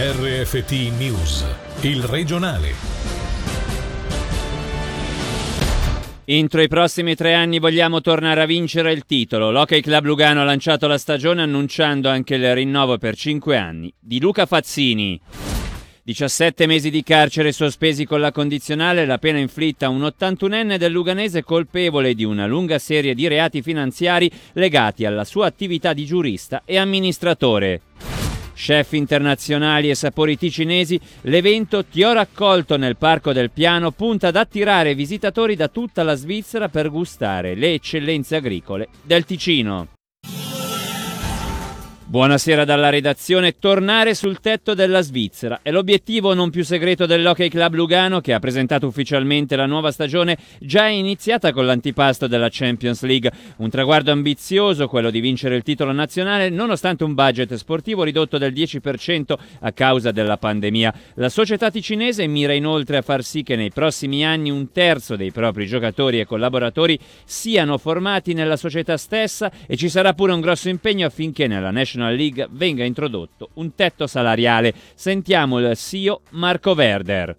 RFT News, il regionale. Entro i prossimi tre anni vogliamo tornare a vincere il titolo. L'Hockey Club Lugano ha lanciato la stagione annunciando anche il rinnovo per cinque anni di Luca Fazzini. 17 mesi di carcere sospesi con la condizionale, la pena inflitta a un 81enne del Luganese colpevole di una lunga serie di reati finanziari legati alla sua attività di giurista e amministratore. Chef internazionali e sapori ticinesi, l'evento Ti ho raccolto nel Parco del Piano punta ad attirare visitatori da tutta la Svizzera per gustare le eccellenze agricole del Ticino. Buonasera dalla redazione. Tornare sul tetto della Svizzera è l'obiettivo non più segreto dell'Hockey Club Lugano che ha presentato ufficialmente la nuova stagione già iniziata con l'antipasto della Champions League. Un traguardo ambizioso, quello di vincere il titolo nazionale, nonostante un budget sportivo ridotto del 10% a causa della pandemia. La società ticinese mira inoltre a far sì che nei prossimi anni un terzo dei propri giocatori e collaboratori siano formati nella società stessa e ci sarà pure un grosso impegno affinché nella National National League venga introdotto un tetto salariale. Sentiamo il CEO Marco Verder.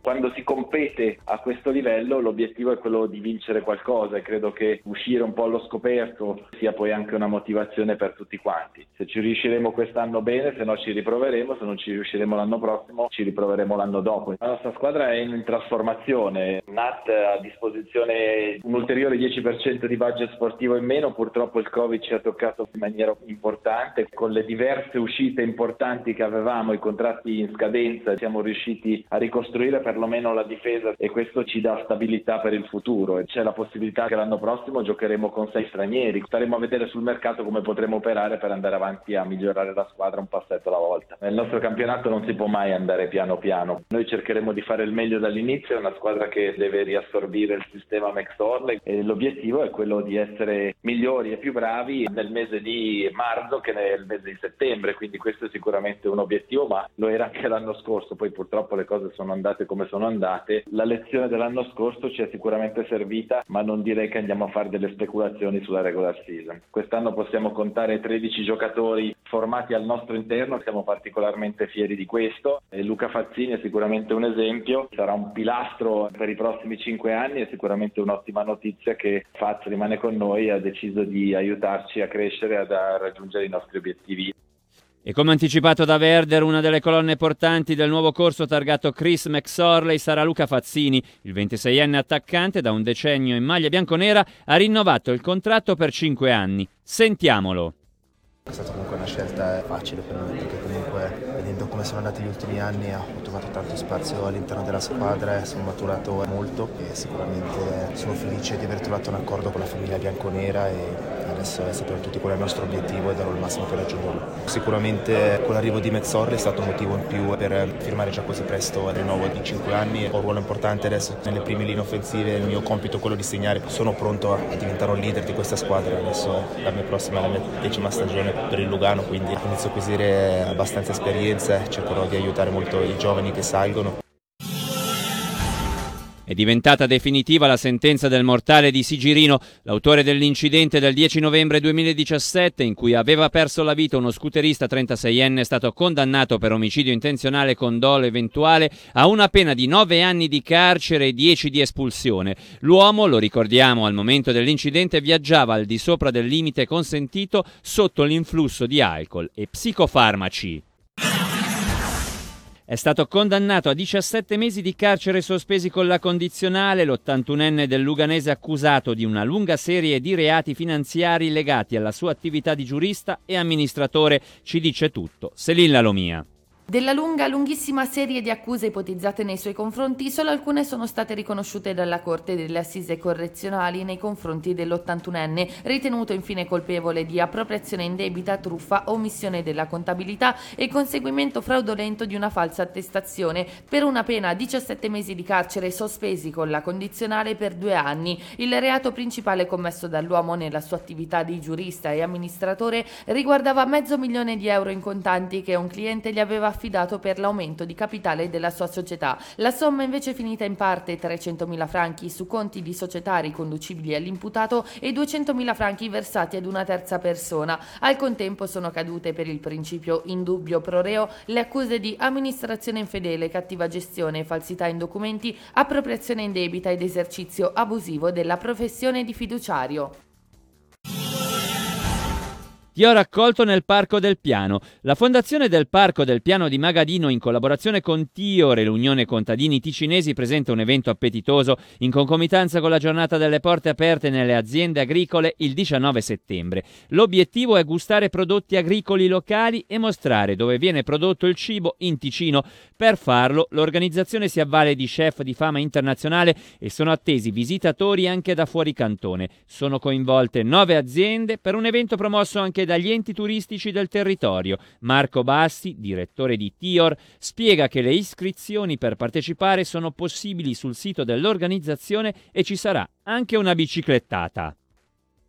Quando si compete a questo livello l'obiettivo è quello di vincere qualcosa e credo che uscire un po' allo scoperto sia poi anche una motivazione per tutti quanti. Se ci riusciremo quest'anno bene, se no ci riproveremo, se non ci riusciremo l'anno prossimo ci riproveremo l'anno dopo. La nostra squadra è in trasformazione, Nat ha a disposizione un ulteriore 10% di budget sportivo in meno, purtroppo il Covid ci ha toccato in maniera importante, con le diverse uscite importanti che avevamo, i contratti in scadenza, siamo riusciti a ricostruire perlomeno la difesa e questo ci dà stabilità per il futuro. E c'è la possibilità che l'anno prossimo giocheremo con sei stranieri, staremo a vedere sul mercato come potremo operare per andare avanti a migliorare la squadra un passetto alla volta. Nel nostro campionato non si può mai andare piano piano, noi cercheremo di fare il meglio dall'inizio, è una squadra che deve riassorbire il sistema Max Orley e l'obiettivo è quello di essere migliori e più bravi nel mese di marzo che nel mese di settembre, quindi questo è sicuramente un obiettivo, ma lo era anche l'anno scorso, poi purtroppo le cose sono andate come come sono andate. La lezione dell'anno scorso ci è sicuramente servita, ma non direi che andiamo a fare delle speculazioni sulla regular season. Quest'anno possiamo contare 13 giocatori formati al nostro interno, siamo particolarmente fieri di questo. E Luca Fazzini è sicuramente un esempio, sarà un pilastro per i prossimi 5 anni, è sicuramente un'ottima notizia che Faz rimane con noi e ha deciso di aiutarci a crescere e a raggiungere i nostri obiettivi. E come anticipato da Werder, una delle colonne portanti del nuovo corso targato Chris McSorley sarà Luca Fazzini. Il 26enne attaccante, da un decennio in maglia bianconera, ha rinnovato il contratto per 5 anni. Sentiamolo. È stata comunque una scelta facile per noi perché comunque vedendo come sono andati gli ultimi anni ho trovato tanto spazio all'interno della squadra e sono maturato molto e sicuramente sono felice di aver trovato un accordo con la famiglia bianconera e adesso sappiamo tutti qual è il nostro obiettivo e darò il massimo per raggiungerlo. Sicuramente con l'arrivo di Mezzorri è stato un motivo in più per firmare già così presto il rinnovo di 5 anni. Ho un ruolo importante adesso nelle prime linee offensive, il mio compito è quello di segnare. Sono pronto a diventare un leader di questa squadra, adesso la mia prossima è la mia decima stagione per il Lugano, quindi inizio a acquisire abbastanza esperienza, cercherò di aiutare molto i giovani che salgono. È diventata definitiva la sentenza del mortale di Sigirino, l'autore dell'incidente del 10 novembre 2017 in cui aveva perso la vita uno scooterista 36enne è stato condannato per omicidio intenzionale con dolo eventuale a una pena di 9 anni di carcere e 10 di espulsione. L'uomo, lo ricordiamo, al momento dell'incidente viaggiava al di sopra del limite consentito sotto l'influsso di alcol e psicofarmaci. È stato condannato a 17 mesi di carcere sospesi con la condizionale l'81enne del Luganese accusato di una lunga serie di reati finanziari legati alla sua attività di giurista e amministratore. Ci dice tutto. Selin Lalomia. Della lunga, lunghissima serie di accuse ipotizzate nei suoi confronti, solo alcune sono state riconosciute dalla Corte delle Assise Correzionali nei confronti dell'81enne, ritenuto infine colpevole di appropriazione indebita, truffa, omissione della contabilità e conseguimento fraudolento di una falsa attestazione, per una pena 17 mesi di carcere sospesi con la condizionale per due anni. Il reato principale commesso dall'uomo nella sua attività di giurista e amministratore riguardava mezzo milione di euro in contanti che un cliente gli aveva affidato per l'aumento di capitale della sua società. La somma invece finita in parte 300.000 franchi su conti di società riconducibili all'imputato e 200.000 franchi versati ad una terza persona. Al contempo sono cadute per il principio indubbio pro reo le accuse di amministrazione infedele, cattiva gestione, falsità in documenti, appropriazione indebita ed esercizio abusivo della professione di fiduciario. Ti ho raccolto nel Parco del Piano. La fondazione del Parco del Piano di Magadino, in collaborazione con Tior e l'Unione Contadini Ticinesi, presenta un evento appetitoso in concomitanza con la giornata delle porte aperte nelle aziende agricole il 19 settembre. L'obiettivo è gustare prodotti agricoli locali e mostrare dove viene prodotto il cibo in Ticino. Per farlo, l'organizzazione si avvale di chef di fama internazionale e sono attesi visitatori anche da fuori cantone. Sono coinvolte nove aziende per un evento promosso anche anche dagli enti turistici del territorio. Marco Bassi, direttore di Tior, spiega che le iscrizioni per partecipare sono possibili sul sito dell'organizzazione e ci sarà anche una biciclettata.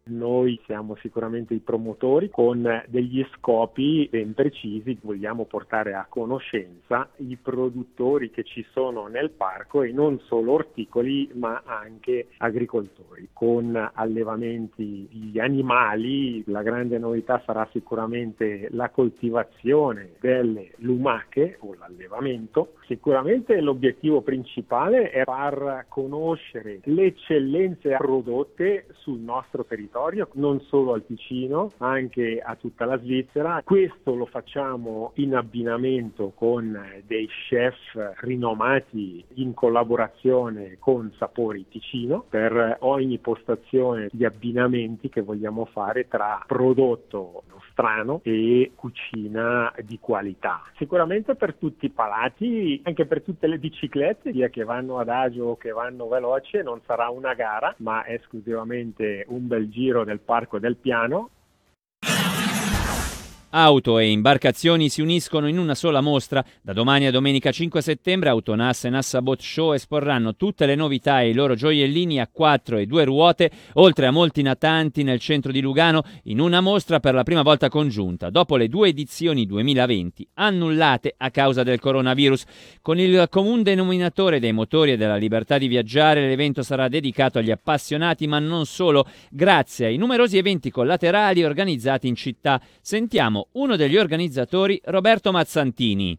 Noi siamo sicuramente i promotori con degli scopi ben precisi, vogliamo portare a conoscenza i produttori che ci sono nel parco e non solo orticoli ma anche agricoltori. Con allevamenti di animali la grande novità sarà sicuramente la coltivazione delle lumache o l'allevamento. Sicuramente l'obiettivo principale è far conoscere le eccellenze prodotte sul nostro territorio territorio, non solo al Ticino, anche a tutta la Svizzera. Questo lo facciamo in abbinamento con dei chef rinomati in collaborazione con Sapori Ticino per ogni postazione di abbinamenti che vogliamo fare tra prodotto nostrano e cucina di qualità. Sicuramente per tutti i palati, anche per tutte le biciclette, sia che vanno ad agio o che vanno veloce, non sarà una gara, ma esclusivamente un bel giro del Parco del Piano Auto e imbarcazioni si uniscono in una sola mostra. Da domani a domenica 5 settembre Autonass e Nassabot Show esporranno tutte le novità e i loro gioiellini a quattro e due ruote, oltre a molti natanti nel centro di Lugano, in una mostra per la prima volta congiunta, dopo le due edizioni 2020 annullate a causa del coronavirus. Con il comune denominatore dei motori e della libertà di viaggiare, l'evento sarà dedicato agli appassionati, ma non solo, grazie ai numerosi eventi collaterali organizzati in città. Sentiamo uno degli organizzatori, Roberto Mazzantini.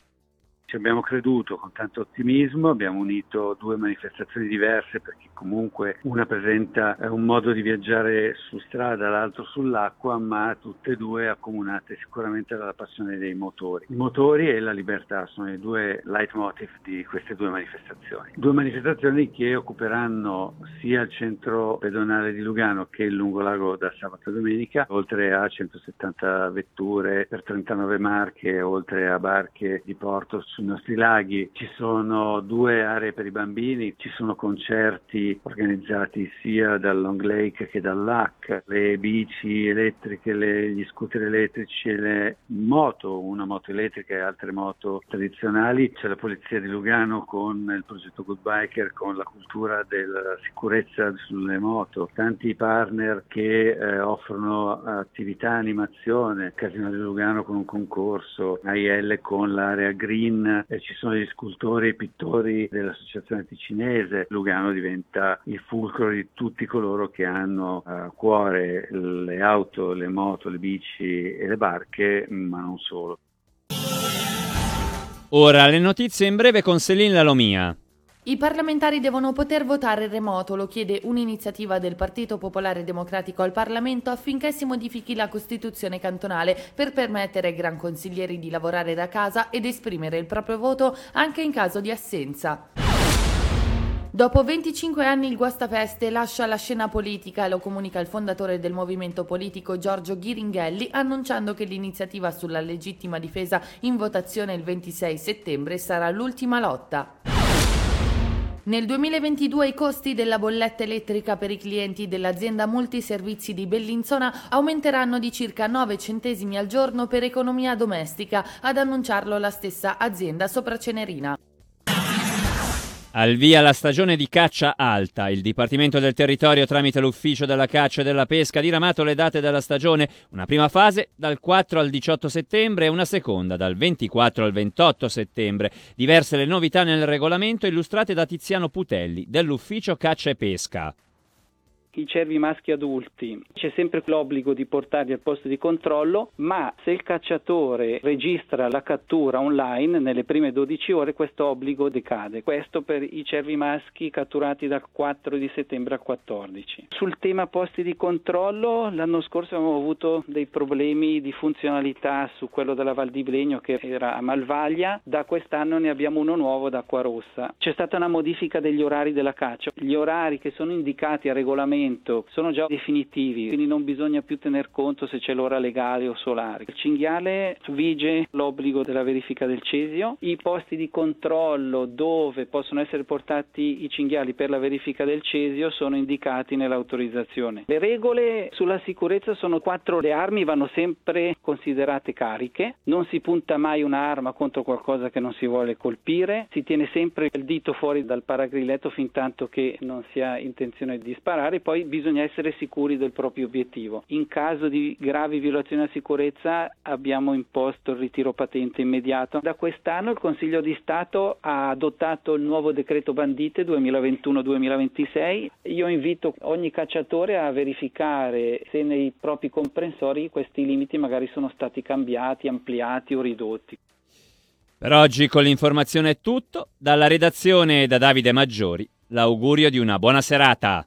Ci abbiamo creduto con tanto ottimismo, abbiamo unito due manifestazioni diverse perché comunque una presenta eh, un modo di viaggiare su strada, l'altro sull'acqua, ma tutte e due accomunate sicuramente dalla passione dei motori. I motori e la libertà sono i due leitmotiv di queste due manifestazioni. Due manifestazioni che occuperanno sia il centro pedonale di Lugano che il lungolago da sabato a domenica, oltre a 170 vetture per 39 marche, oltre a barche di porto su sui nostri laghi, ci sono due aree per i bambini, ci sono concerti organizzati sia dal Long Lake che dall'HAC, le bici elettriche, le, gli scooter elettrici le moto, una moto elettrica e altre moto tradizionali, c'è la polizia di Lugano con il progetto Good Biker, con la cultura della sicurezza sulle moto, tanti partner che eh, offrono attività, animazione, Casino di Lugano con un concorso, AIL con l'area green eh, ci sono gli scultori e pittori dell'Associazione Ticinese, Lugano diventa il fulcro di tutti coloro che hanno a cuore le auto, le moto, le bici e le barche, ma non solo. Ora le notizie in breve con Celine Lalomia. I parlamentari devono poter votare remoto, lo chiede un'iniziativa del Partito Popolare Democratico al Parlamento affinché si modifichi la Costituzione cantonale per permettere ai gran consiglieri di lavorare da casa ed esprimere il proprio voto anche in caso di assenza. Dopo 25 anni il Guastapeste lascia la scena politica, lo comunica il fondatore del movimento politico Giorgio Ghiringhelli, annunciando che l'iniziativa sulla legittima difesa in votazione il 26 settembre sarà l'ultima lotta. Nel 2022 i costi della bolletta elettrica per i clienti dell'azienda multiservizi di Bellinzona aumenteranno di circa 9 centesimi al giorno per economia domestica, ad annunciarlo la stessa azienda sopracenerina. Al via la stagione di caccia alta. Il Dipartimento del Territorio tramite l'Ufficio della Caccia e della Pesca ha diramato le date della stagione. Una prima fase dal 4 al 18 settembre e una seconda dal 24 al 28 settembre. Diverse le novità nel regolamento illustrate da Tiziano Putelli dell'Ufficio Caccia e Pesca i cervi maschi adulti c'è sempre l'obbligo di portarli al posto di controllo, ma se il cacciatore registra la cattura online nelle prime 12 ore questo obbligo decade. Questo per i cervi maschi catturati dal 4 di settembre al 14. Sul tema posti di controllo l'anno scorso abbiamo avuto dei problemi di funzionalità su quello della Val di Blegno che era a Malvaglia, da quest'anno ne abbiamo uno nuovo da Acqua Rossa. C'è stata una modifica degli orari della caccia. Gli orari che sono indicati a regolamento momento sono già definitivi, quindi non bisogna più tener conto se c'è l'ora legale o solare. Il cinghiale vige l'obbligo della verifica del cesio, i posti di controllo dove possono essere portati i cinghiali per la verifica del cesio sono indicati nell'autorizzazione. Le regole sulla sicurezza sono quattro, le armi vanno sempre considerate cariche, non si punta mai un'arma contro qualcosa che non si vuole colpire, si tiene sempre il dito fuori dal paragrilletto fin tanto che non si ha intenzione di sparare, poi poi bisogna essere sicuri del proprio obiettivo. In caso di gravi violazioni alla sicurezza abbiamo imposto il ritiro patente immediato. Da quest'anno il Consiglio di Stato ha adottato il nuovo decreto bandite 2021-2026. Io invito ogni cacciatore a verificare se nei propri comprensori questi limiti magari sono stati cambiati, ampliati o ridotti. Per oggi con l'informazione è tutto. Dalla redazione da Davide Maggiori, l'augurio di una buona serata